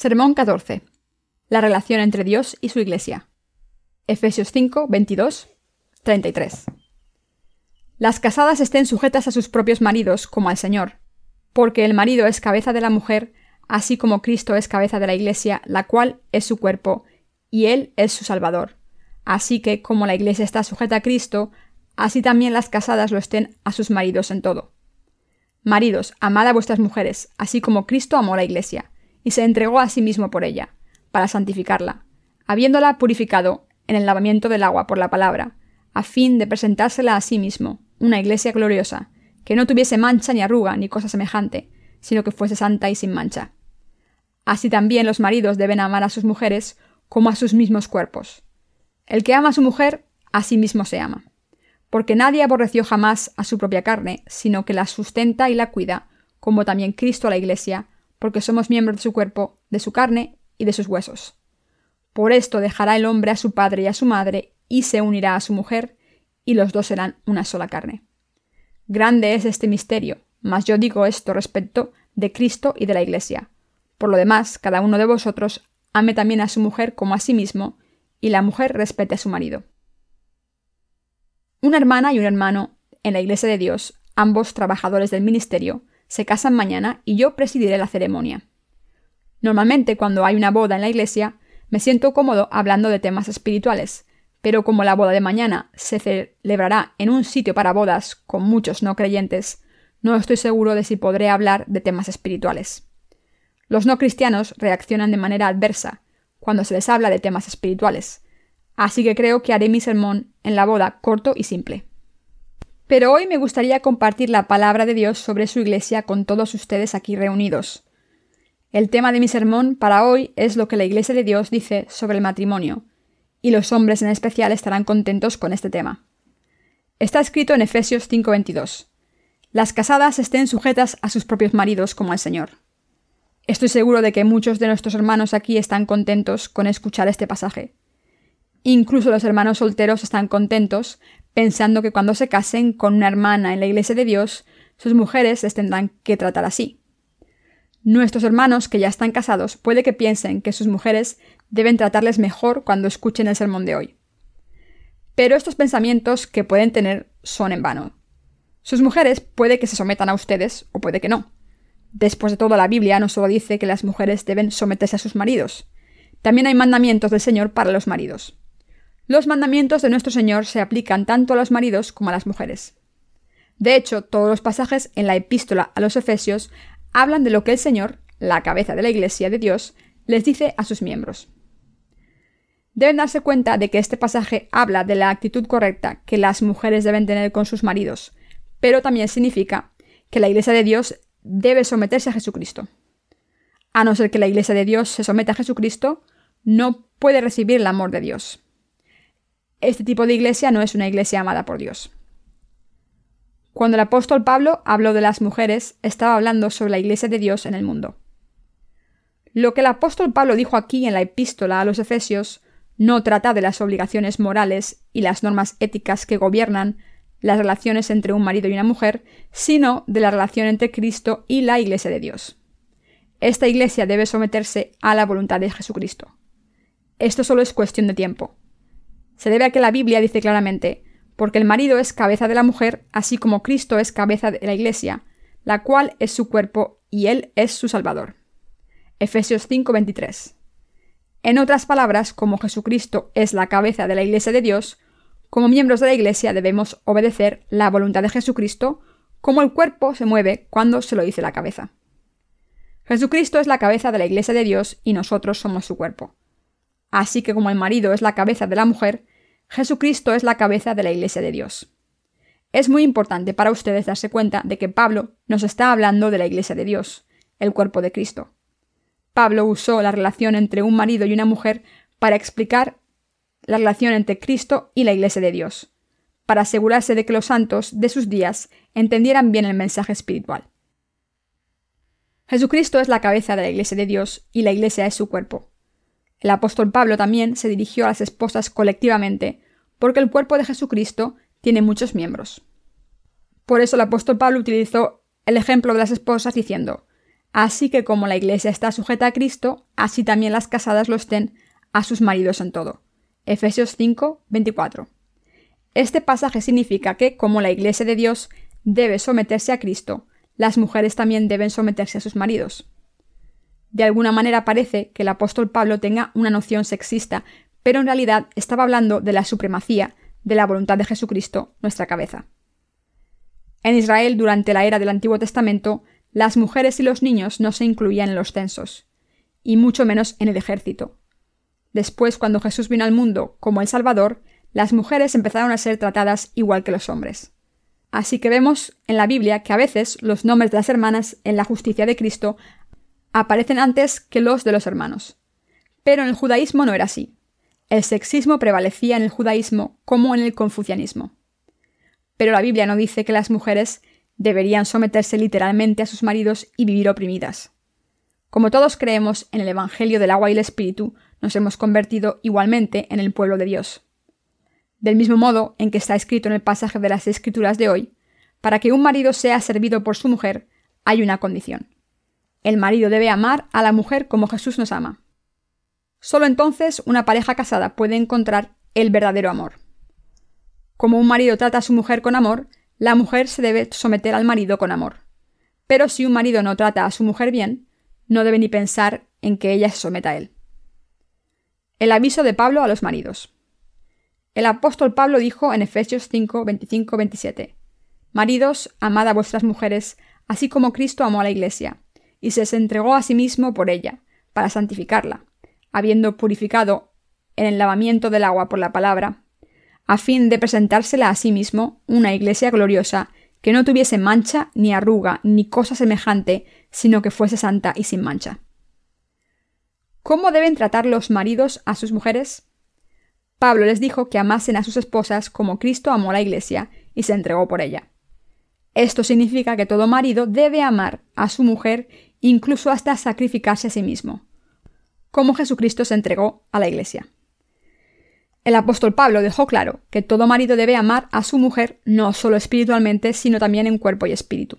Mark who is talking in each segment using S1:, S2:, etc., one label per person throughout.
S1: Sermón 14. La relación entre Dios y su Iglesia. Efesios 5, 22, 33. Las casadas estén sujetas a sus propios maridos como al Señor, porque el marido es cabeza de la mujer, así como Cristo es cabeza de la Iglesia, la cual es su cuerpo, y Él es su Salvador. Así que, como la Iglesia está sujeta a Cristo, así también las casadas lo estén a sus maridos en todo. Maridos, amad a vuestras mujeres, así como Cristo amó la Iglesia, y se entregó a sí mismo por ella, para santificarla, habiéndola purificado en el lavamiento del agua por la palabra, a fin de presentársela a sí mismo, una iglesia gloriosa, que no tuviese mancha ni arruga ni cosa semejante, sino que fuese santa y sin mancha. Así también los maridos deben amar a sus mujeres como a sus mismos cuerpos. El que ama a su mujer, a sí mismo se ama. Porque nadie aborreció jamás a su propia carne, sino que la sustenta y la cuida, como también Cristo a la Iglesia, porque somos miembros de su cuerpo, de su carne y de sus huesos. Por esto dejará el hombre a su padre y a su madre, y se unirá a su mujer, y los dos serán una sola carne. Grande es este misterio, mas yo digo esto respecto de Cristo y de la Iglesia. Por lo demás, cada uno de vosotros ame también a su mujer como a sí mismo, y la mujer respete a su marido. Una hermana y un hermano en la Iglesia de Dios, ambos trabajadores del ministerio, se casan mañana y yo presidiré la ceremonia. Normalmente cuando hay una boda en la iglesia, me siento cómodo hablando de temas espirituales, pero como la boda de mañana se celebrará en un sitio para bodas con muchos no creyentes, no estoy seguro de si podré hablar de temas espirituales. Los no cristianos reaccionan de manera adversa cuando se les habla de temas espirituales, así que creo que haré mi sermón en la boda corto y simple. Pero hoy me gustaría compartir la palabra de Dios sobre su iglesia con todos ustedes aquí reunidos. El tema de mi sermón para hoy es lo que la Iglesia de Dios dice sobre el matrimonio, y los hombres en especial estarán contentos con este tema. Está escrito en Efesios 5:22. Las casadas estén sujetas a sus propios maridos como al Señor. Estoy seguro de que muchos de nuestros hermanos aquí están contentos con escuchar este pasaje. Incluso los hermanos solteros están contentos pensando que cuando se casen con una hermana en la iglesia de Dios, sus mujeres les tendrán que tratar así. Nuestros hermanos que ya están casados puede que piensen que sus mujeres deben tratarles mejor cuando escuchen el sermón de hoy. Pero estos pensamientos que pueden tener son en vano. Sus mujeres puede que se sometan a ustedes o puede que no. Después de todo, la Biblia no solo dice que las mujeres deben someterse a sus maridos, también hay mandamientos del Señor para los maridos. Los mandamientos de nuestro Señor se aplican tanto a los maridos como a las mujeres. De hecho, todos los pasajes en la epístola a los Efesios hablan de lo que el Señor, la cabeza de la Iglesia de Dios, les dice a sus miembros. Deben darse cuenta de que este pasaje habla de la actitud correcta que las mujeres deben tener con sus maridos, pero también significa que la Iglesia de Dios debe someterse a Jesucristo. A no ser que la Iglesia de Dios se someta a Jesucristo, no puede recibir el amor de Dios. Este tipo de iglesia no es una iglesia amada por Dios. Cuando el apóstol Pablo habló de las mujeres, estaba hablando sobre la iglesia de Dios en el mundo. Lo que el apóstol Pablo dijo aquí en la epístola a los Efesios no trata de las obligaciones morales y las normas éticas que gobiernan las relaciones entre un marido y una mujer, sino de la relación entre Cristo y la Iglesia de Dios. Esta Iglesia debe someterse a la voluntad de Jesucristo. Esto solo es cuestión de tiempo se debe a que la Biblia dice claramente, porque el marido es cabeza de la mujer, así como Cristo es cabeza de la Iglesia, la cual es su cuerpo y Él es su Salvador. Efesios 5:23. En otras palabras, como Jesucristo es la cabeza de la Iglesia de Dios, como miembros de la Iglesia debemos obedecer la voluntad de Jesucristo, como el cuerpo se mueve cuando se lo dice la cabeza. Jesucristo es la cabeza de la Iglesia de Dios y nosotros somos su cuerpo. Así que como el marido es la cabeza de la mujer, Jesucristo es la cabeza de la Iglesia de Dios. Es muy importante para ustedes darse cuenta de que Pablo nos está hablando de la Iglesia de Dios, el cuerpo de Cristo. Pablo usó la relación entre un marido y una mujer para explicar la relación entre Cristo y la Iglesia de Dios, para asegurarse de que los santos de sus días entendieran bien el mensaje espiritual. Jesucristo es la cabeza de la Iglesia de Dios y la Iglesia es su cuerpo. El apóstol Pablo también se dirigió a las esposas colectivamente, porque el cuerpo de Jesucristo tiene muchos miembros. Por eso el apóstol Pablo utilizó el ejemplo de las esposas diciendo, Así que como la Iglesia está sujeta a Cristo, así también las casadas lo estén a sus maridos en todo. Efesios 5, 24. Este pasaje significa que, como la Iglesia de Dios debe someterse a Cristo, las mujeres también deben someterse a sus maridos. De alguna manera parece que el apóstol Pablo tenga una noción sexista, pero en realidad estaba hablando de la supremacía de la voluntad de Jesucristo, nuestra cabeza. En Israel, durante la era del Antiguo Testamento, las mujeres y los niños no se incluían en los censos, y mucho menos en el ejército. Después, cuando Jesús vino al mundo como el Salvador, las mujeres empezaron a ser tratadas igual que los hombres. Así que vemos en la Biblia que a veces los nombres de las hermanas en la justicia de Cristo aparecen antes que los de los hermanos. Pero en el judaísmo no era así. El sexismo prevalecía en el judaísmo como en el confucianismo. Pero la Biblia no dice que las mujeres deberían someterse literalmente a sus maridos y vivir oprimidas. Como todos creemos en el Evangelio del agua y el Espíritu, nos hemos convertido igualmente en el pueblo de Dios. Del mismo modo en que está escrito en el pasaje de las Escrituras de hoy, para que un marido sea servido por su mujer, hay una condición. El marido debe amar a la mujer como Jesús nos ama. Solo entonces una pareja casada puede encontrar el verdadero amor. Como un marido trata a su mujer con amor, la mujer se debe someter al marido con amor. Pero si un marido no trata a su mujer bien, no debe ni pensar en que ella se someta a él. El aviso de Pablo a los maridos. El apóstol Pablo dijo en Efesios 5, 25, 27, Maridos, amad a vuestras mujeres, así como Cristo amó a la Iglesia, y se entregó a sí mismo por ella, para santificarla, habiendo purificado en el lavamiento del agua por la palabra, a fin de presentársela a sí mismo una iglesia gloriosa, que no tuviese mancha, ni arruga, ni cosa semejante, sino que fuese santa y sin mancha. ¿Cómo deben tratar los maridos a sus mujeres? Pablo les dijo que amasen a sus esposas como Cristo amó la iglesia y se entregó por ella. Esto significa que todo marido debe amar a su mujer incluso hasta sacrificarse a sí mismo, como Jesucristo se entregó a la Iglesia. El apóstol Pablo dejó claro que todo marido debe amar a su mujer no solo espiritualmente, sino también en cuerpo y espíritu.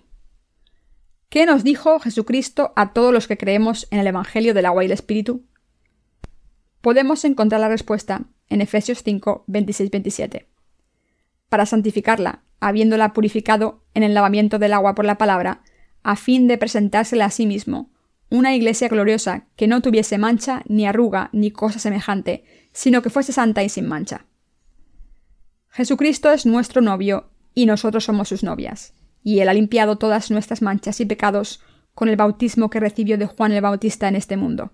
S1: ¿Qué nos dijo Jesucristo a todos los que creemos en el Evangelio del agua y el Espíritu? Podemos encontrar la respuesta en Efesios 5, 26-27. Para santificarla, habiéndola purificado en el lavamiento del agua por la palabra, a fin de presentársela a sí mismo, una iglesia gloriosa que no tuviese mancha, ni arruga, ni cosa semejante, sino que fuese santa y sin mancha. Jesucristo es nuestro novio y nosotros somos sus novias, y Él ha limpiado todas nuestras manchas y pecados con el bautismo que recibió de Juan el Bautista en este mundo.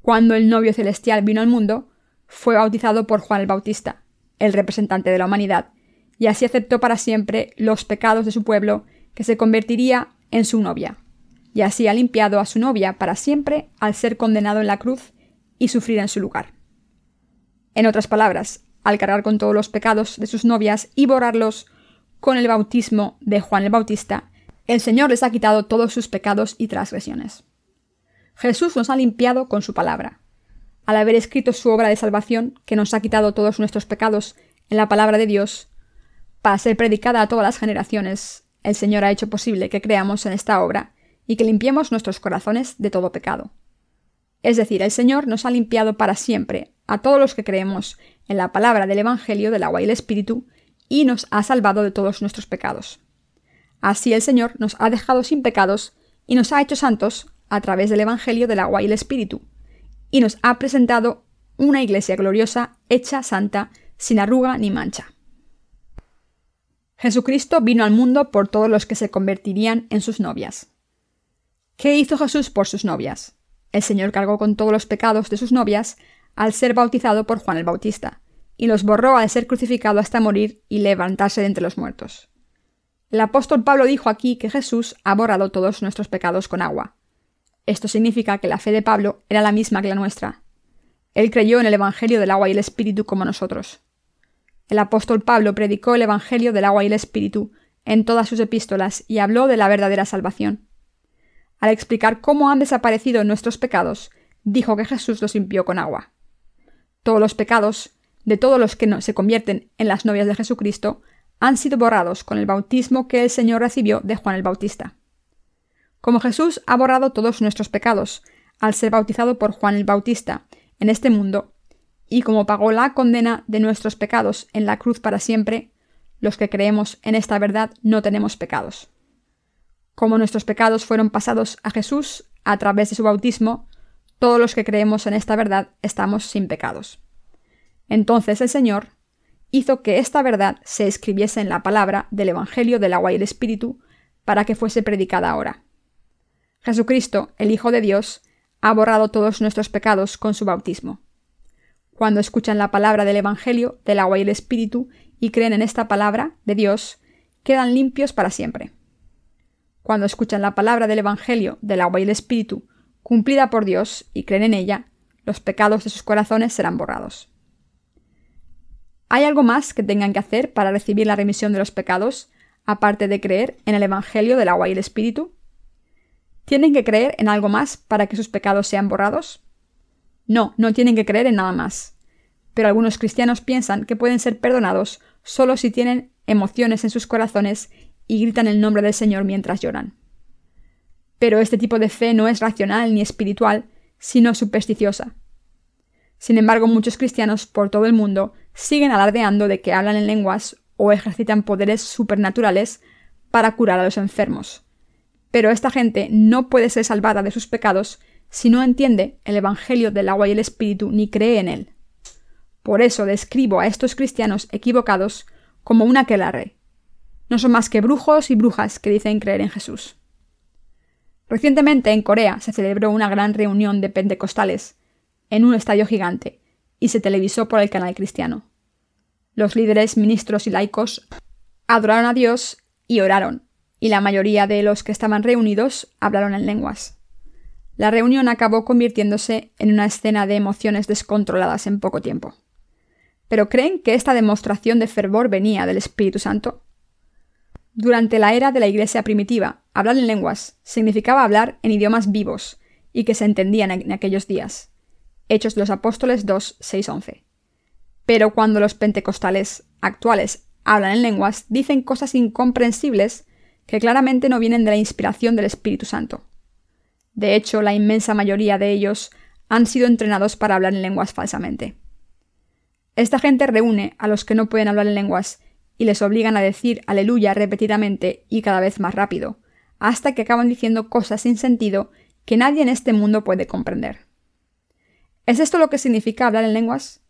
S1: Cuando el novio celestial vino al mundo, fue bautizado por Juan el Bautista, el representante de la humanidad, y así aceptó para siempre los pecados de su pueblo que se convertiría en su novia, y así ha limpiado a su novia para siempre al ser condenado en la cruz y sufrir en su lugar. En otras palabras, al cargar con todos los pecados de sus novias y borrarlos con el bautismo de Juan el Bautista, el Señor les ha quitado todos sus pecados y transgresiones. Jesús nos ha limpiado con su palabra. Al haber escrito su obra de salvación, que nos ha quitado todos nuestros pecados en la palabra de Dios, para ser predicada a todas las generaciones, el Señor ha hecho posible que creamos en esta obra y que limpiemos nuestros corazones de todo pecado. Es decir, el Señor nos ha limpiado para siempre a todos los que creemos en la palabra del Evangelio del agua y el Espíritu y nos ha salvado de todos nuestros pecados. Así el Señor nos ha dejado sin pecados y nos ha hecho santos a través del Evangelio del agua y el Espíritu, y nos ha presentado una iglesia gloriosa, hecha santa, sin arruga ni mancha. Jesucristo vino al mundo por todos los que se convertirían en sus novias. ¿Qué hizo Jesús por sus novias? El Señor cargó con todos los pecados de sus novias al ser bautizado por Juan el Bautista, y los borró al ser crucificado hasta morir y levantarse de entre los muertos. El apóstol Pablo dijo aquí que Jesús ha borrado todos nuestros pecados con agua. Esto significa que la fe de Pablo era la misma que la nuestra. Él creyó en el Evangelio del agua y el Espíritu como nosotros. El apóstol Pablo predicó el Evangelio del agua y el Espíritu en todas sus epístolas y habló de la verdadera salvación. Al explicar cómo han desaparecido nuestros pecados, dijo que Jesús los limpió con agua. Todos los pecados, de todos los que se convierten en las novias de Jesucristo, han sido borrados con el bautismo que el Señor recibió de Juan el Bautista. Como Jesús ha borrado todos nuestros pecados al ser bautizado por Juan el Bautista en este mundo, y como pagó la condena de nuestros pecados en la cruz para siempre, los que creemos en esta verdad no tenemos pecados. Como nuestros pecados fueron pasados a Jesús a través de su bautismo, todos los que creemos en esta verdad estamos sin pecados. Entonces el Señor hizo que esta verdad se escribiese en la palabra del Evangelio del agua y el Espíritu para que fuese predicada ahora. Jesucristo, el Hijo de Dios, ha borrado todos nuestros pecados con su bautismo. Cuando escuchan la palabra del Evangelio del agua y el Espíritu y creen en esta palabra de Dios, quedan limpios para siempre. Cuando escuchan la palabra del Evangelio del agua y el Espíritu cumplida por Dios y creen en ella, los pecados de sus corazones serán borrados. ¿Hay algo más que tengan que hacer para recibir la remisión de los pecados, aparte de creer en el Evangelio del agua y el Espíritu? ¿Tienen que creer en algo más para que sus pecados sean borrados? No, no tienen que creer en nada más. Pero algunos cristianos piensan que pueden ser perdonados solo si tienen emociones en sus corazones y gritan el nombre del Señor mientras lloran. Pero este tipo de fe no es racional ni espiritual, sino supersticiosa. Sin embargo, muchos cristianos por todo el mundo siguen alardeando de que hablan en lenguas o ejercitan poderes supernaturales para curar a los enfermos. Pero esta gente no puede ser salvada de sus pecados si no entiende el Evangelio del agua y el Espíritu ni cree en él. Por eso describo a estos cristianos equivocados como una aquelarre. No son más que brujos y brujas que dicen creer en Jesús. Recientemente en Corea se celebró una gran reunión de pentecostales en un estadio gigante y se televisó por el canal cristiano. Los líderes, ministros y laicos adoraron a Dios y oraron, y la mayoría de los que estaban reunidos hablaron en lenguas. La reunión acabó convirtiéndose en una escena de emociones descontroladas en poco tiempo. ¿Pero creen que esta demostración de fervor venía del Espíritu Santo? Durante la era de la Iglesia primitiva, hablar en lenguas significaba hablar en idiomas vivos y que se entendían en aquellos días. Hechos de los Apóstoles 2, 6, 11. Pero cuando los pentecostales actuales hablan en lenguas, dicen cosas incomprensibles que claramente no vienen de la inspiración del Espíritu Santo. De hecho, la inmensa mayoría de ellos han sido entrenados para hablar en lenguas falsamente. Esta gente reúne a los que no pueden hablar en lenguas y les obligan a decir aleluya repetidamente y cada vez más rápido, hasta que acaban diciendo cosas sin sentido que nadie en este mundo puede comprender. ¿Es esto lo que significa hablar en lenguas?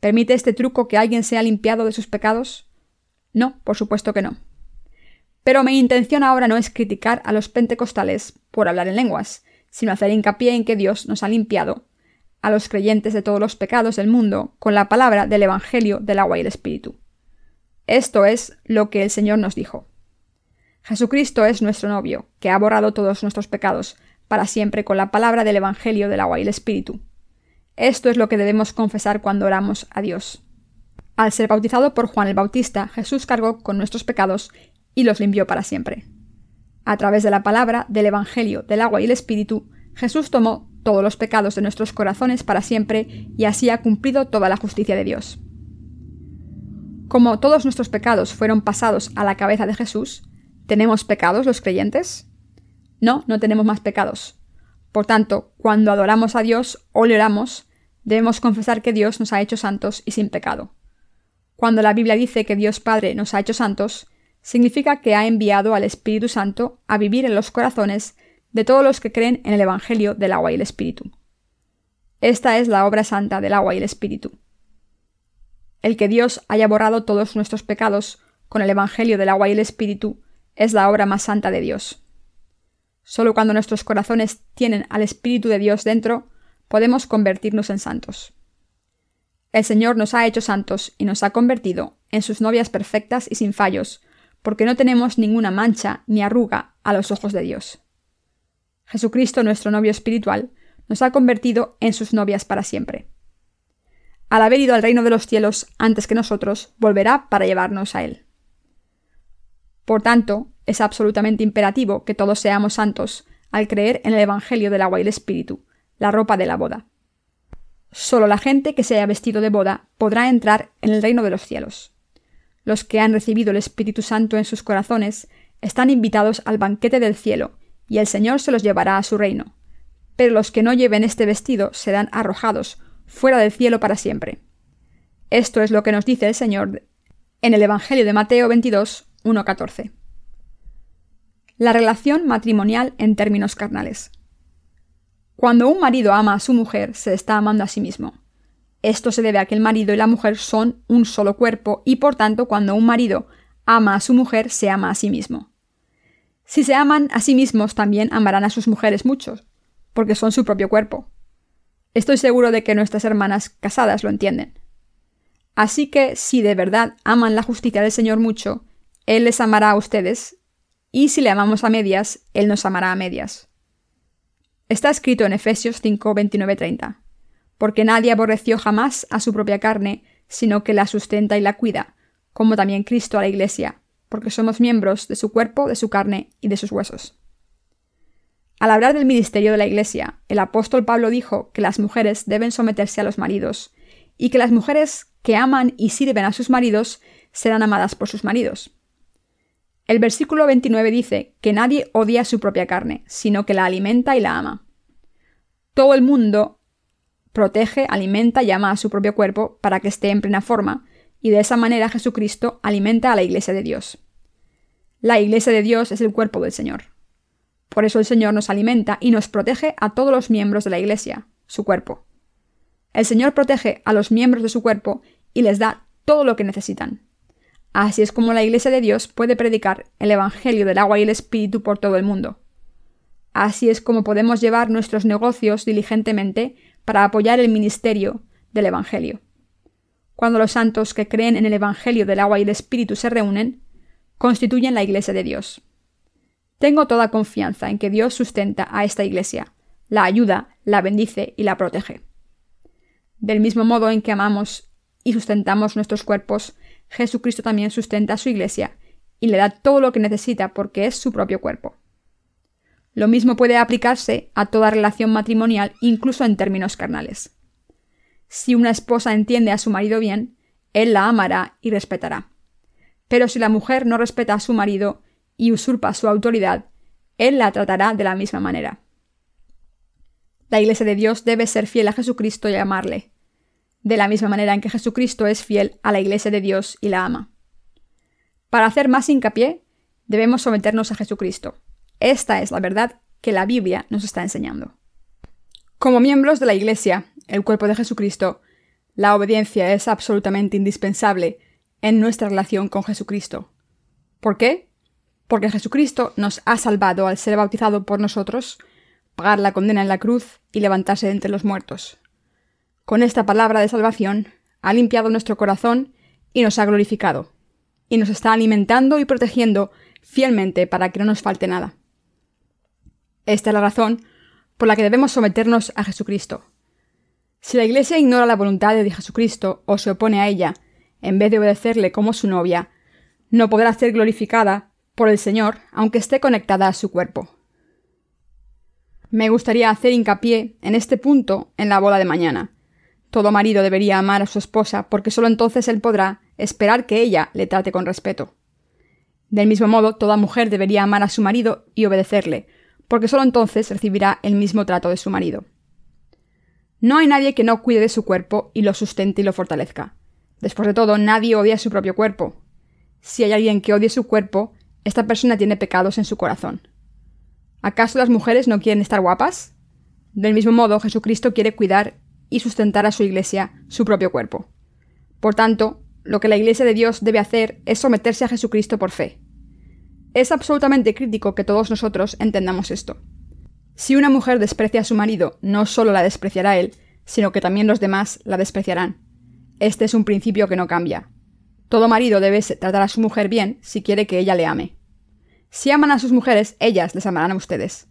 S1: ¿Permite este truco que alguien sea limpiado de sus pecados? No, por supuesto que no. Pero mi intención ahora no es criticar a los pentecostales por hablar en lenguas, sino hacer hincapié en que Dios nos ha limpiado a los creyentes de todos los pecados del mundo con la palabra del Evangelio del agua y el Espíritu. Esto es lo que el Señor nos dijo. Jesucristo es nuestro novio, que ha borrado todos nuestros pecados para siempre con la palabra del Evangelio del agua y el Espíritu. Esto es lo que debemos confesar cuando oramos a Dios. Al ser bautizado por Juan el Bautista, Jesús cargó con nuestros pecados y los limpió para siempre. A través de la palabra del Evangelio del agua y el Espíritu, Jesús tomó todos los pecados de nuestros corazones para siempre y así ha cumplido toda la justicia de Dios. Como todos nuestros pecados fueron pasados a la cabeza de Jesús, ¿tenemos pecados los creyentes? No, no tenemos más pecados. Por tanto, cuando adoramos a Dios o le oramos, debemos confesar que Dios nos ha hecho santos y sin pecado. Cuando la Biblia dice que Dios Padre nos ha hecho santos, significa que ha enviado al Espíritu Santo a vivir en los corazones de todos los que creen en el Evangelio del agua y el Espíritu. Esta es la obra santa del agua y el Espíritu. El que Dios haya borrado todos nuestros pecados con el Evangelio del agua y el Espíritu es la obra más santa de Dios. Solo cuando nuestros corazones tienen al Espíritu de Dios dentro, podemos convertirnos en santos. El Señor nos ha hecho santos y nos ha convertido en sus novias perfectas y sin fallos, porque no tenemos ninguna mancha ni arruga a los ojos de Dios. Jesucristo, nuestro novio espiritual, nos ha convertido en sus novias para siempre. Al haber ido al reino de los cielos antes que nosotros, volverá para llevarnos a Él. Por tanto, es absolutamente imperativo que todos seamos santos al creer en el Evangelio del agua y el Espíritu, la ropa de la boda. Solo la gente que se haya vestido de boda podrá entrar en el reino de los cielos. Los que han recibido el Espíritu Santo en sus corazones están invitados al banquete del cielo y el Señor se los llevará a su reino. Pero los que no lleven este vestido serán arrojados fuera del cielo para siempre. Esto es lo que nos dice el Señor en el Evangelio de Mateo 22, 1.14. La relación matrimonial en términos carnales. Cuando un marido ama a su mujer, se está amando a sí mismo. Esto se debe a que el marido y la mujer son un solo cuerpo y por tanto cuando un marido ama a su mujer, se ama a sí mismo. Si se aman a sí mismos, también amarán a sus mujeres muchos, porque son su propio cuerpo. Estoy seguro de que nuestras hermanas casadas lo entienden. Así que si de verdad aman la justicia del Señor mucho, Él les amará a ustedes, y si le amamos a medias, Él nos amará a medias. Está escrito en Efesios 5, 29, 30 porque nadie aborreció jamás a su propia carne, sino que la sustenta y la cuida, como también Cristo a la Iglesia, porque somos miembros de su cuerpo, de su carne y de sus huesos. Al hablar del ministerio de la Iglesia, el apóstol Pablo dijo que las mujeres deben someterse a los maridos, y que las mujeres que aman y sirven a sus maridos serán amadas por sus maridos. El versículo 29 dice que nadie odia su propia carne, sino que la alimenta y la ama. Todo el mundo protege, alimenta y ama a su propio cuerpo para que esté en plena forma, y de esa manera Jesucristo alimenta a la Iglesia de Dios. La Iglesia de Dios es el cuerpo del Señor. Por eso el Señor nos alimenta y nos protege a todos los miembros de la Iglesia, su cuerpo. El Señor protege a los miembros de su cuerpo y les da todo lo que necesitan. Así es como la Iglesia de Dios puede predicar el Evangelio del agua y el Espíritu por todo el mundo. Así es como podemos llevar nuestros negocios diligentemente para apoyar el ministerio del Evangelio. Cuando los santos que creen en el Evangelio del agua y el Espíritu se reúnen, constituyen la Iglesia de Dios. Tengo toda confianza en que Dios sustenta a esta Iglesia, la ayuda, la bendice y la protege. Del mismo modo en que amamos y sustentamos nuestros cuerpos, Jesucristo también sustenta a su Iglesia y le da todo lo que necesita porque es su propio cuerpo. Lo mismo puede aplicarse a toda relación matrimonial, incluso en términos carnales. Si una esposa entiende a su marido bien, él la amará y respetará. Pero si la mujer no respeta a su marido y usurpa su autoridad, él la tratará de la misma manera. La Iglesia de Dios debe ser fiel a Jesucristo y amarle, de la misma manera en que Jesucristo es fiel a la Iglesia de Dios y la ama. Para hacer más hincapié, debemos someternos a Jesucristo. Esta es la verdad que la Biblia nos está enseñando. Como miembros de la Iglesia, el cuerpo de Jesucristo, la obediencia es absolutamente indispensable en nuestra relación con Jesucristo. ¿Por qué? Porque Jesucristo nos ha salvado al ser bautizado por nosotros, pagar la condena en la cruz y levantarse de entre los muertos. Con esta palabra de salvación, ha limpiado nuestro corazón y nos ha glorificado, y nos está alimentando y protegiendo fielmente para que no nos falte nada. Esta es la razón por la que debemos someternos a Jesucristo. Si la Iglesia ignora la voluntad de Jesucristo o se opone a ella, en vez de obedecerle como su novia, no podrá ser glorificada por el Señor aunque esté conectada a su cuerpo. Me gustaría hacer hincapié en este punto en la boda de mañana. Todo marido debería amar a su esposa porque solo entonces él podrá esperar que ella le trate con respeto. Del mismo modo, toda mujer debería amar a su marido y obedecerle, porque solo entonces recibirá el mismo trato de su marido. No hay nadie que no cuide de su cuerpo y lo sustente y lo fortalezca. Después de todo, nadie odia su propio cuerpo. Si hay alguien que odie su cuerpo, esta persona tiene pecados en su corazón. ¿Acaso las mujeres no quieren estar guapas? Del mismo modo, Jesucristo quiere cuidar y sustentar a su iglesia, su propio cuerpo. Por tanto, lo que la iglesia de Dios debe hacer es someterse a Jesucristo por fe. Es absolutamente crítico que todos nosotros entendamos esto. Si una mujer desprecia a su marido, no solo la despreciará él, sino que también los demás la despreciarán. Este es un principio que no cambia. Todo marido debe tratar a su mujer bien si quiere que ella le ame. Si aman a sus mujeres, ellas les amarán a ustedes.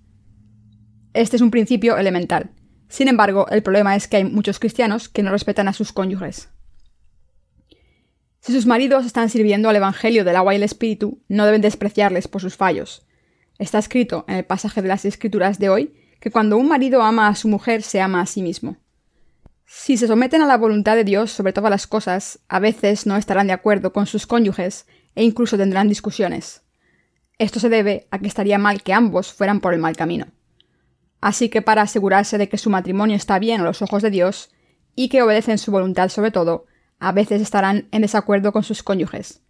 S1: Este es un principio elemental. Sin embargo, el problema es que hay muchos cristianos que no respetan a sus cónyuges. Si sus maridos están sirviendo al Evangelio del agua y el Espíritu, no deben despreciarles por sus fallos. Está escrito en el pasaje de las Escrituras de hoy que cuando un marido ama a su mujer se ama a sí mismo. Si se someten a la voluntad de Dios sobre todas las cosas, a veces no estarán de acuerdo con sus cónyuges e incluso tendrán discusiones. Esto se debe a que estaría mal que ambos fueran por el mal camino. Así que para asegurarse de que su matrimonio está bien a los ojos de Dios y que obedecen su voluntad sobre todo, a veces estarán en desacuerdo con sus cónyuges.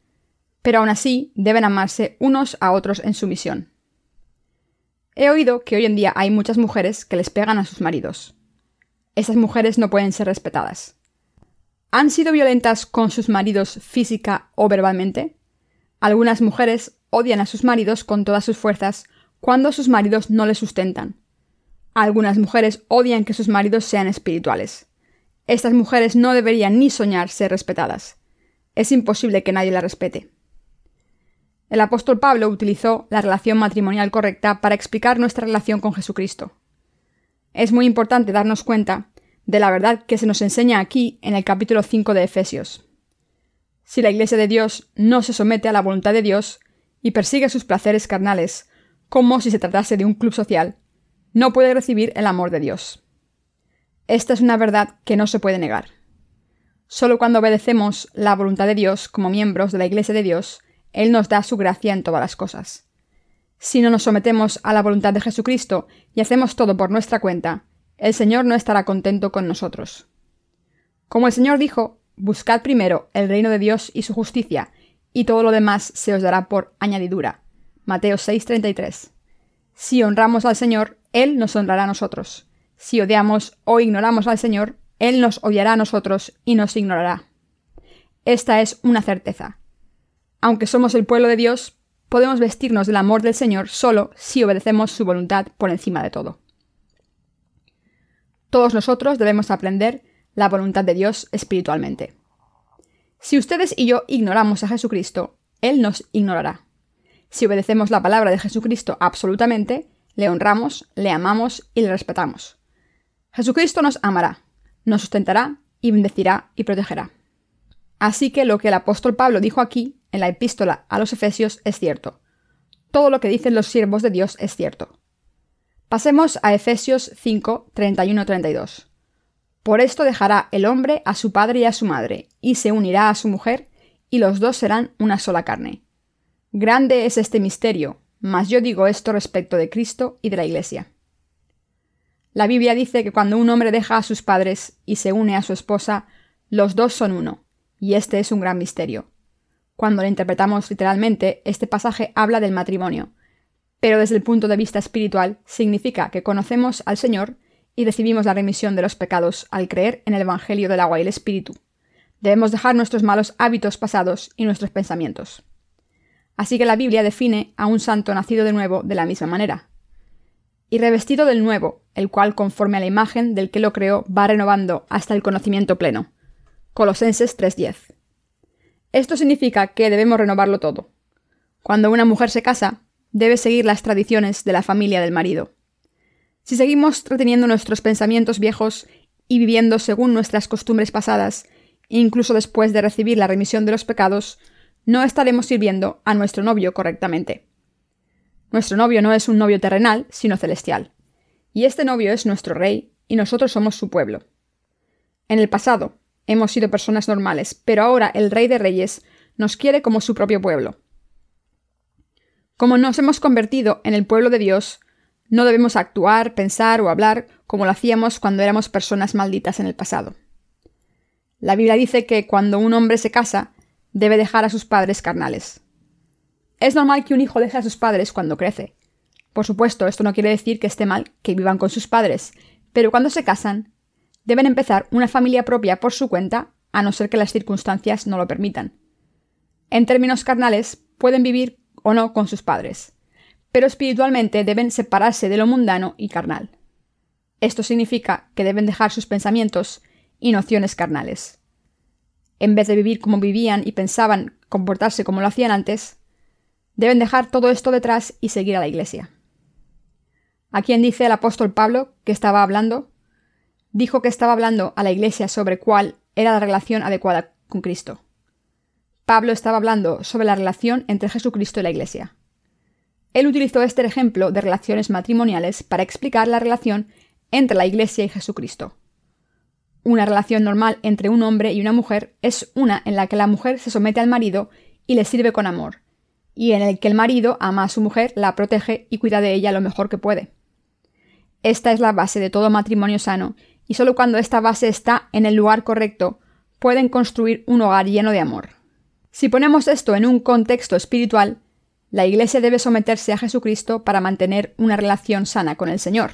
S1: Pero aún así deben amarse unos a otros en su misión. He oído que hoy en día hay muchas mujeres que les pegan a sus maridos. Esas mujeres no pueden ser respetadas. ¿Han sido violentas con sus maridos física o verbalmente? Algunas mujeres odian a sus maridos con todas sus fuerzas cuando sus maridos no les sustentan, algunas mujeres odian que sus maridos sean espirituales. Estas mujeres no deberían ni soñar ser respetadas. Es imposible que nadie la respete. El apóstol Pablo utilizó la relación matrimonial correcta para explicar nuestra relación con Jesucristo. Es muy importante darnos cuenta de la verdad que se nos enseña aquí en el capítulo 5 de Efesios. Si la Iglesia de Dios no se somete a la voluntad de Dios y persigue sus placeres carnales, como si se tratase de un club social, no puede recibir el amor de Dios. Esta es una verdad que no se puede negar. Solo cuando obedecemos la voluntad de Dios como miembros de la Iglesia de Dios, Él nos da su gracia en todas las cosas. Si no nos sometemos a la voluntad de Jesucristo y hacemos todo por nuestra cuenta, el Señor no estará contento con nosotros. Como el Señor dijo, buscad primero el reino de Dios y su justicia, y todo lo demás se os dará por añadidura. Mateo 6:33. Si honramos al Señor, él nos honrará a nosotros. Si odiamos o ignoramos al Señor, Él nos odiará a nosotros y nos ignorará. Esta es una certeza. Aunque somos el pueblo de Dios, podemos vestirnos del amor del Señor solo si obedecemos su voluntad por encima de todo. Todos nosotros debemos aprender la voluntad de Dios espiritualmente. Si ustedes y yo ignoramos a Jesucristo, Él nos ignorará. Si obedecemos la palabra de Jesucristo absolutamente, le honramos, le amamos y le respetamos. Jesucristo nos amará, nos sustentará y bendecirá y protegerá. Así que lo que el apóstol Pablo dijo aquí, en la epístola a los Efesios, es cierto. Todo lo que dicen los siervos de Dios es cierto. Pasemos a Efesios 5, 31-32. Por esto dejará el hombre a su padre y a su madre, y se unirá a su mujer, y los dos serán una sola carne. Grande es este misterio, mas yo digo esto respecto de Cristo y de la Iglesia. La Biblia dice que cuando un hombre deja a sus padres y se une a su esposa, los dos son uno, y este es un gran misterio. Cuando lo interpretamos literalmente, este pasaje habla del matrimonio, pero desde el punto de vista espiritual significa que conocemos al Señor y recibimos la remisión de los pecados al creer en el Evangelio del agua y el Espíritu. Debemos dejar nuestros malos hábitos pasados y nuestros pensamientos. Así que la Biblia define a un santo nacido de nuevo de la misma manera. Y revestido del nuevo, el cual conforme a la imagen del que lo creó va renovando hasta el conocimiento pleno. Colosenses 3:10. Esto significa que debemos renovarlo todo. Cuando una mujer se casa, debe seguir las tradiciones de la familia del marido. Si seguimos reteniendo nuestros pensamientos viejos y viviendo según nuestras costumbres pasadas, incluso después de recibir la remisión de los pecados, no estaremos sirviendo a nuestro novio correctamente. Nuestro novio no es un novio terrenal, sino celestial. Y este novio es nuestro rey, y nosotros somos su pueblo. En el pasado, hemos sido personas normales, pero ahora el Rey de Reyes nos quiere como su propio pueblo. Como nos hemos convertido en el pueblo de Dios, no debemos actuar, pensar o hablar como lo hacíamos cuando éramos personas malditas en el pasado. La Biblia dice que cuando un hombre se casa, debe dejar a sus padres carnales. Es normal que un hijo deje a sus padres cuando crece. Por supuesto, esto no quiere decir que esté mal que vivan con sus padres, pero cuando se casan, deben empezar una familia propia por su cuenta, a no ser que las circunstancias no lo permitan. En términos carnales, pueden vivir o no con sus padres, pero espiritualmente deben separarse de lo mundano y carnal. Esto significa que deben dejar sus pensamientos y nociones carnales en vez de vivir como vivían y pensaban comportarse como lo hacían antes, deben dejar todo esto detrás y seguir a la Iglesia. ¿A quién dice el apóstol Pablo que estaba hablando? Dijo que estaba hablando a la Iglesia sobre cuál era la relación adecuada con Cristo. Pablo estaba hablando sobre la relación entre Jesucristo y la Iglesia. Él utilizó este ejemplo de relaciones matrimoniales para explicar la relación entre la Iglesia y Jesucristo. Una relación normal entre un hombre y una mujer es una en la que la mujer se somete al marido y le sirve con amor, y en el que el marido ama a su mujer, la protege y cuida de ella lo mejor que puede. Esta es la base de todo matrimonio sano, y solo cuando esta base está en el lugar correcto pueden construir un hogar lleno de amor. Si ponemos esto en un contexto espiritual, la Iglesia debe someterse a Jesucristo para mantener una relación sana con el Señor.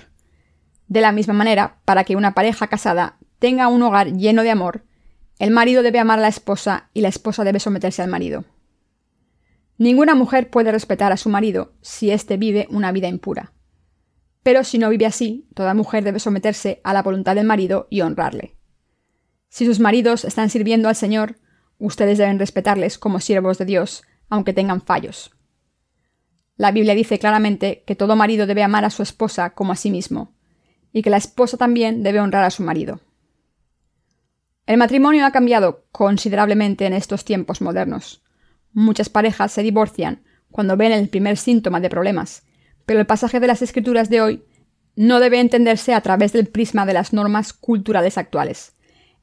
S1: De la misma manera, para que una pareja casada tenga un hogar lleno de amor, el marido debe amar a la esposa y la esposa debe someterse al marido. Ninguna mujer puede respetar a su marido si éste vive una vida impura. Pero si no vive así, toda mujer debe someterse a la voluntad del marido y honrarle. Si sus maridos están sirviendo al Señor, ustedes deben respetarles como siervos de Dios, aunque tengan fallos. La Biblia dice claramente que todo marido debe amar a su esposa como a sí mismo, y que la esposa también debe honrar a su marido. El matrimonio ha cambiado considerablemente en estos tiempos modernos. Muchas parejas se divorcian cuando ven el primer síntoma de problemas, pero el pasaje de las Escrituras de hoy no debe entenderse a través del prisma de las normas culturales actuales.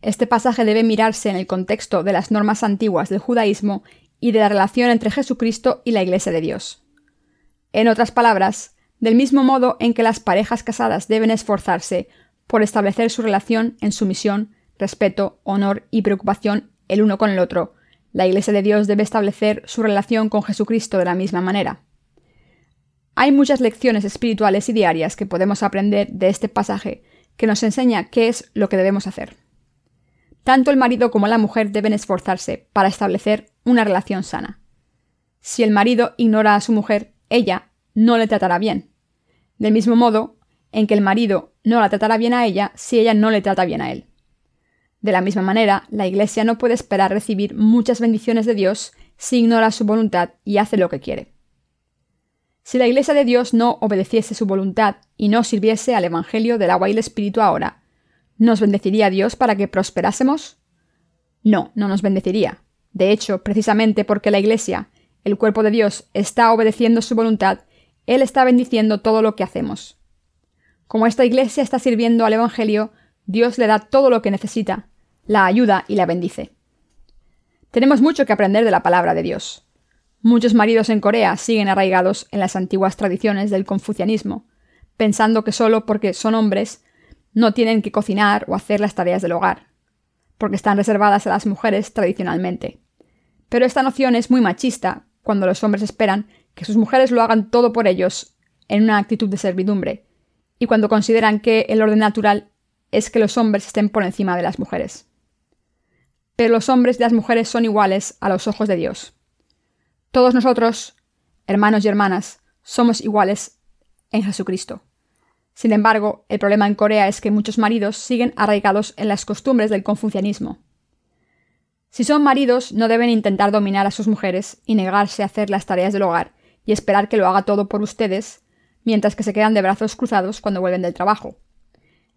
S1: Este pasaje debe mirarse en el contexto de las normas antiguas del judaísmo y de la relación entre Jesucristo y la Iglesia de Dios. En otras palabras, del mismo modo en que las parejas casadas deben esforzarse por establecer su relación en sumisión, respeto, honor y preocupación el uno con el otro, la Iglesia de Dios debe establecer su relación con Jesucristo de la misma manera. Hay muchas lecciones espirituales y diarias que podemos aprender de este pasaje que nos enseña qué es lo que debemos hacer. Tanto el marido como la mujer deben esforzarse para establecer una relación sana. Si el marido ignora a su mujer, ella no le tratará bien. Del mismo modo en que el marido no la tratará bien a ella si ella no le trata bien a él. De la misma manera, la Iglesia no puede esperar recibir muchas bendiciones de Dios si ignora su voluntad y hace lo que quiere. Si la Iglesia de Dios no obedeciese su voluntad y no sirviese al Evangelio del agua y el Espíritu ahora, ¿nos bendeciría Dios para que prosperásemos? No, no nos bendeciría. De hecho, precisamente porque la Iglesia, el cuerpo de Dios, está obedeciendo su voluntad, Él está bendiciendo todo lo que hacemos. Como esta Iglesia está sirviendo al Evangelio, Dios le da todo lo que necesita, la ayuda y la bendice. Tenemos mucho que aprender de la palabra de Dios. Muchos maridos en Corea siguen arraigados en las antiguas tradiciones del confucianismo, pensando que solo porque son hombres no tienen que cocinar o hacer las tareas del hogar, porque están reservadas a las mujeres tradicionalmente. Pero esta noción es muy machista cuando los hombres esperan que sus mujeres lo hagan todo por ellos en una actitud de servidumbre, y cuando consideran que el orden natural es que los hombres estén por encima de las mujeres. Pero los hombres y las mujeres son iguales a los ojos de Dios. Todos nosotros, hermanos y hermanas, somos iguales en Jesucristo. Sin embargo, el problema en Corea es que muchos maridos siguen arraigados en las costumbres del confucianismo. Si son maridos, no deben intentar dominar a sus mujeres y negarse a hacer las tareas del hogar y esperar que lo haga todo por ustedes, mientras que se quedan de brazos cruzados cuando vuelven del trabajo.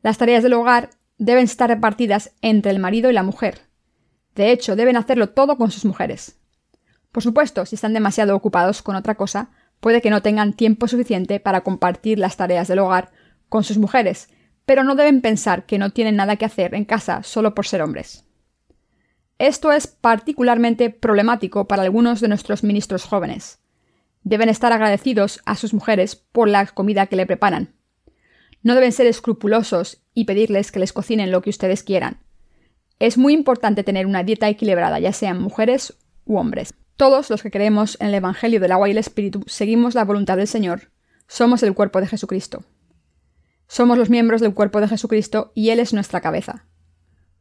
S1: Las tareas del hogar deben estar repartidas entre el marido y la mujer. De hecho, deben hacerlo todo con sus mujeres. Por supuesto, si están demasiado ocupados con otra cosa, puede que no tengan tiempo suficiente para compartir las tareas del hogar con sus mujeres, pero no deben pensar que no tienen nada que hacer en casa solo por ser hombres. Esto es particularmente problemático para algunos de nuestros ministros jóvenes. Deben estar agradecidos a sus mujeres por la comida que le preparan. No deben ser escrupulosos y pedirles que les cocinen lo que ustedes quieran. Es muy importante tener una dieta equilibrada, ya sean mujeres u hombres. Todos los que creemos en el Evangelio del agua y el Espíritu seguimos la voluntad del Señor. Somos el cuerpo de Jesucristo. Somos los miembros del cuerpo de Jesucristo y Él es nuestra cabeza.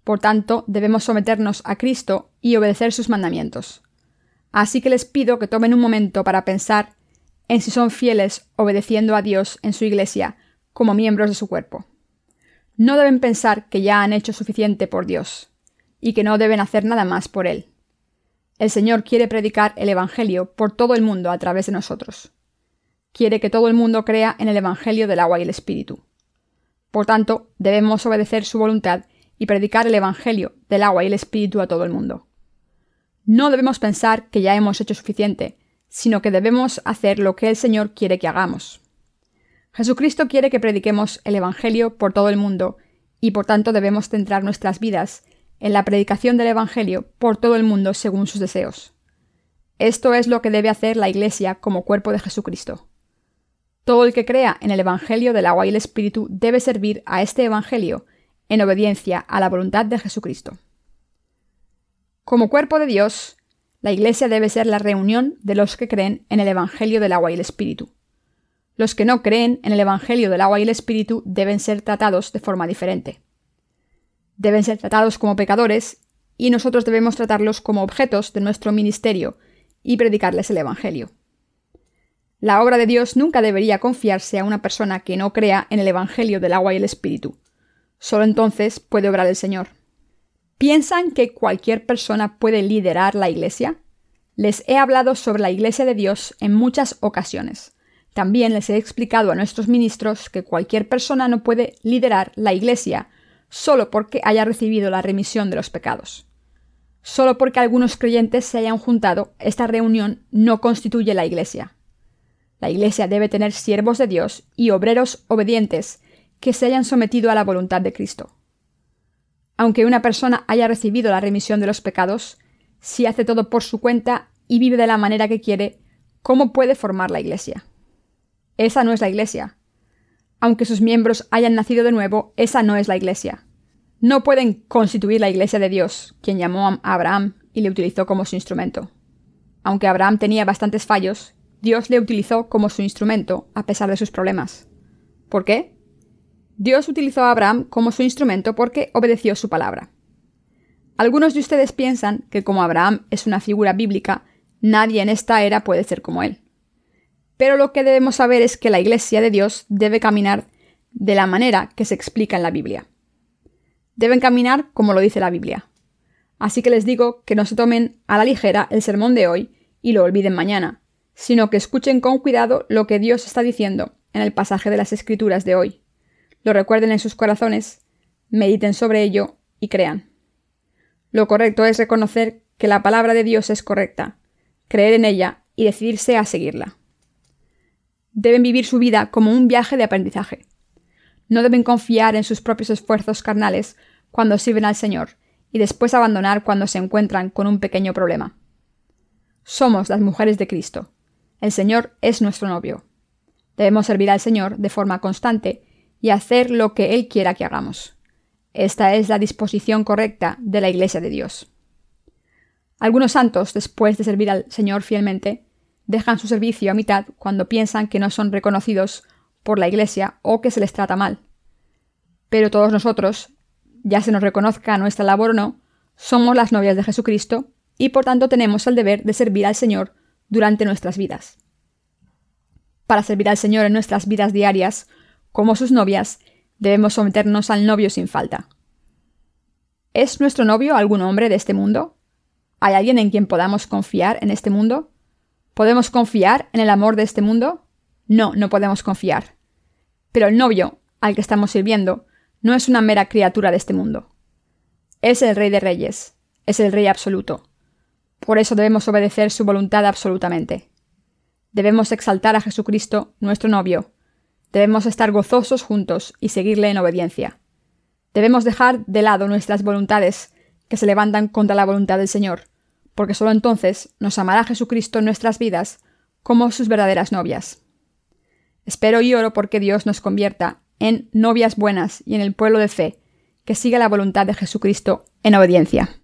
S1: Por tanto, debemos someternos a Cristo y obedecer sus mandamientos. Así que les pido que tomen un momento para pensar en si son fieles obedeciendo a Dios en su iglesia como miembros de su cuerpo. No deben pensar que ya han hecho suficiente por Dios y que no deben hacer nada más por Él. El Señor quiere predicar el Evangelio por todo el mundo a través de nosotros. Quiere que todo el mundo crea en el Evangelio del agua y el Espíritu. Por tanto, debemos obedecer su voluntad y predicar el Evangelio del agua y el Espíritu a todo el mundo. No debemos pensar que ya hemos hecho suficiente, sino que debemos hacer lo que el Señor quiere que hagamos. Jesucristo quiere que prediquemos el Evangelio por todo el mundo, y por tanto debemos centrar nuestras vidas en la predicación del Evangelio por todo el mundo según sus deseos. Esto es lo que debe hacer la Iglesia como cuerpo de Jesucristo. Todo el que crea en el Evangelio del agua y el Espíritu debe servir a este Evangelio en obediencia a la voluntad de Jesucristo. Como cuerpo de Dios, la Iglesia debe ser la reunión de los que creen en el Evangelio del agua y el Espíritu. Los que no creen en el Evangelio del agua y el Espíritu deben ser tratados de forma diferente. Deben ser tratados como pecadores y nosotros debemos tratarlos como objetos de nuestro ministerio y predicarles el Evangelio. La obra de Dios nunca debería confiarse a una persona que no crea en el Evangelio del agua y el Espíritu. Solo entonces puede obrar el Señor. ¿Piensan que cualquier persona puede liderar la Iglesia? Les he hablado sobre la Iglesia de Dios en muchas ocasiones. También les he explicado a nuestros ministros que cualquier persona no puede liderar la Iglesia solo porque haya recibido la remisión de los pecados. Solo porque algunos creyentes se hayan juntado, esta reunión no constituye la Iglesia. La Iglesia debe tener siervos de Dios y obreros obedientes que se hayan sometido a la voluntad de Cristo. Aunque una persona haya recibido la remisión de los pecados, si hace todo por su cuenta y vive de la manera que quiere, ¿cómo puede formar la Iglesia? Esa no es la Iglesia. Aunque sus miembros hayan nacido de nuevo, esa no es la Iglesia no pueden constituir la Iglesia de Dios, quien llamó a Abraham y le utilizó como su instrumento. Aunque Abraham tenía bastantes fallos, Dios le utilizó como su instrumento a pesar de sus problemas. ¿Por qué? Dios utilizó a Abraham como su instrumento porque obedeció su palabra. Algunos de ustedes piensan que como Abraham es una figura bíblica, nadie en esta era puede ser como él. Pero lo que debemos saber es que la Iglesia de Dios debe caminar de la manera que se explica en la Biblia. Deben caminar como lo dice la Biblia. Así que les digo que no se tomen a la ligera el sermón de hoy y lo olviden mañana, sino que escuchen con cuidado lo que Dios está diciendo en el pasaje de las Escrituras de hoy. Lo recuerden en sus corazones, mediten sobre ello y crean. Lo correcto es reconocer que la palabra de Dios es correcta, creer en ella y decidirse a seguirla. Deben vivir su vida como un viaje de aprendizaje. No deben confiar en sus propios esfuerzos carnales cuando sirven al Señor y después abandonar cuando se encuentran con un pequeño problema. Somos las mujeres de Cristo. El Señor es nuestro novio. Debemos servir al Señor de forma constante y hacer lo que Él quiera que hagamos. Esta es la disposición correcta de la Iglesia de Dios. Algunos santos, después de servir al Señor fielmente, dejan su servicio a mitad cuando piensan que no son reconocidos por la Iglesia o que se les trata mal. Pero todos nosotros, ya se nos reconozca nuestra labor o no, somos las novias de Jesucristo y por tanto tenemos el deber de servir al Señor durante nuestras vidas. Para servir al Señor en nuestras vidas diarias, como sus novias, debemos someternos al novio sin falta. ¿Es nuestro novio algún hombre de este mundo? ¿Hay alguien en quien podamos confiar en este mundo? ¿Podemos confiar en el amor de este mundo? No, no podemos confiar. Pero el novio, al que estamos sirviendo, no es una mera criatura de este mundo. Es el Rey de Reyes, es el Rey absoluto. Por eso debemos obedecer su voluntad absolutamente. Debemos exaltar a Jesucristo, nuestro novio. Debemos estar gozosos juntos y seguirle en obediencia. Debemos dejar de lado nuestras voluntades que se levantan contra la voluntad del Señor, porque sólo entonces nos amará Jesucristo en nuestras vidas como sus verdaderas novias. Espero y oro porque Dios nos convierta en novias buenas y en el pueblo de fe, que siga la voluntad de Jesucristo en obediencia.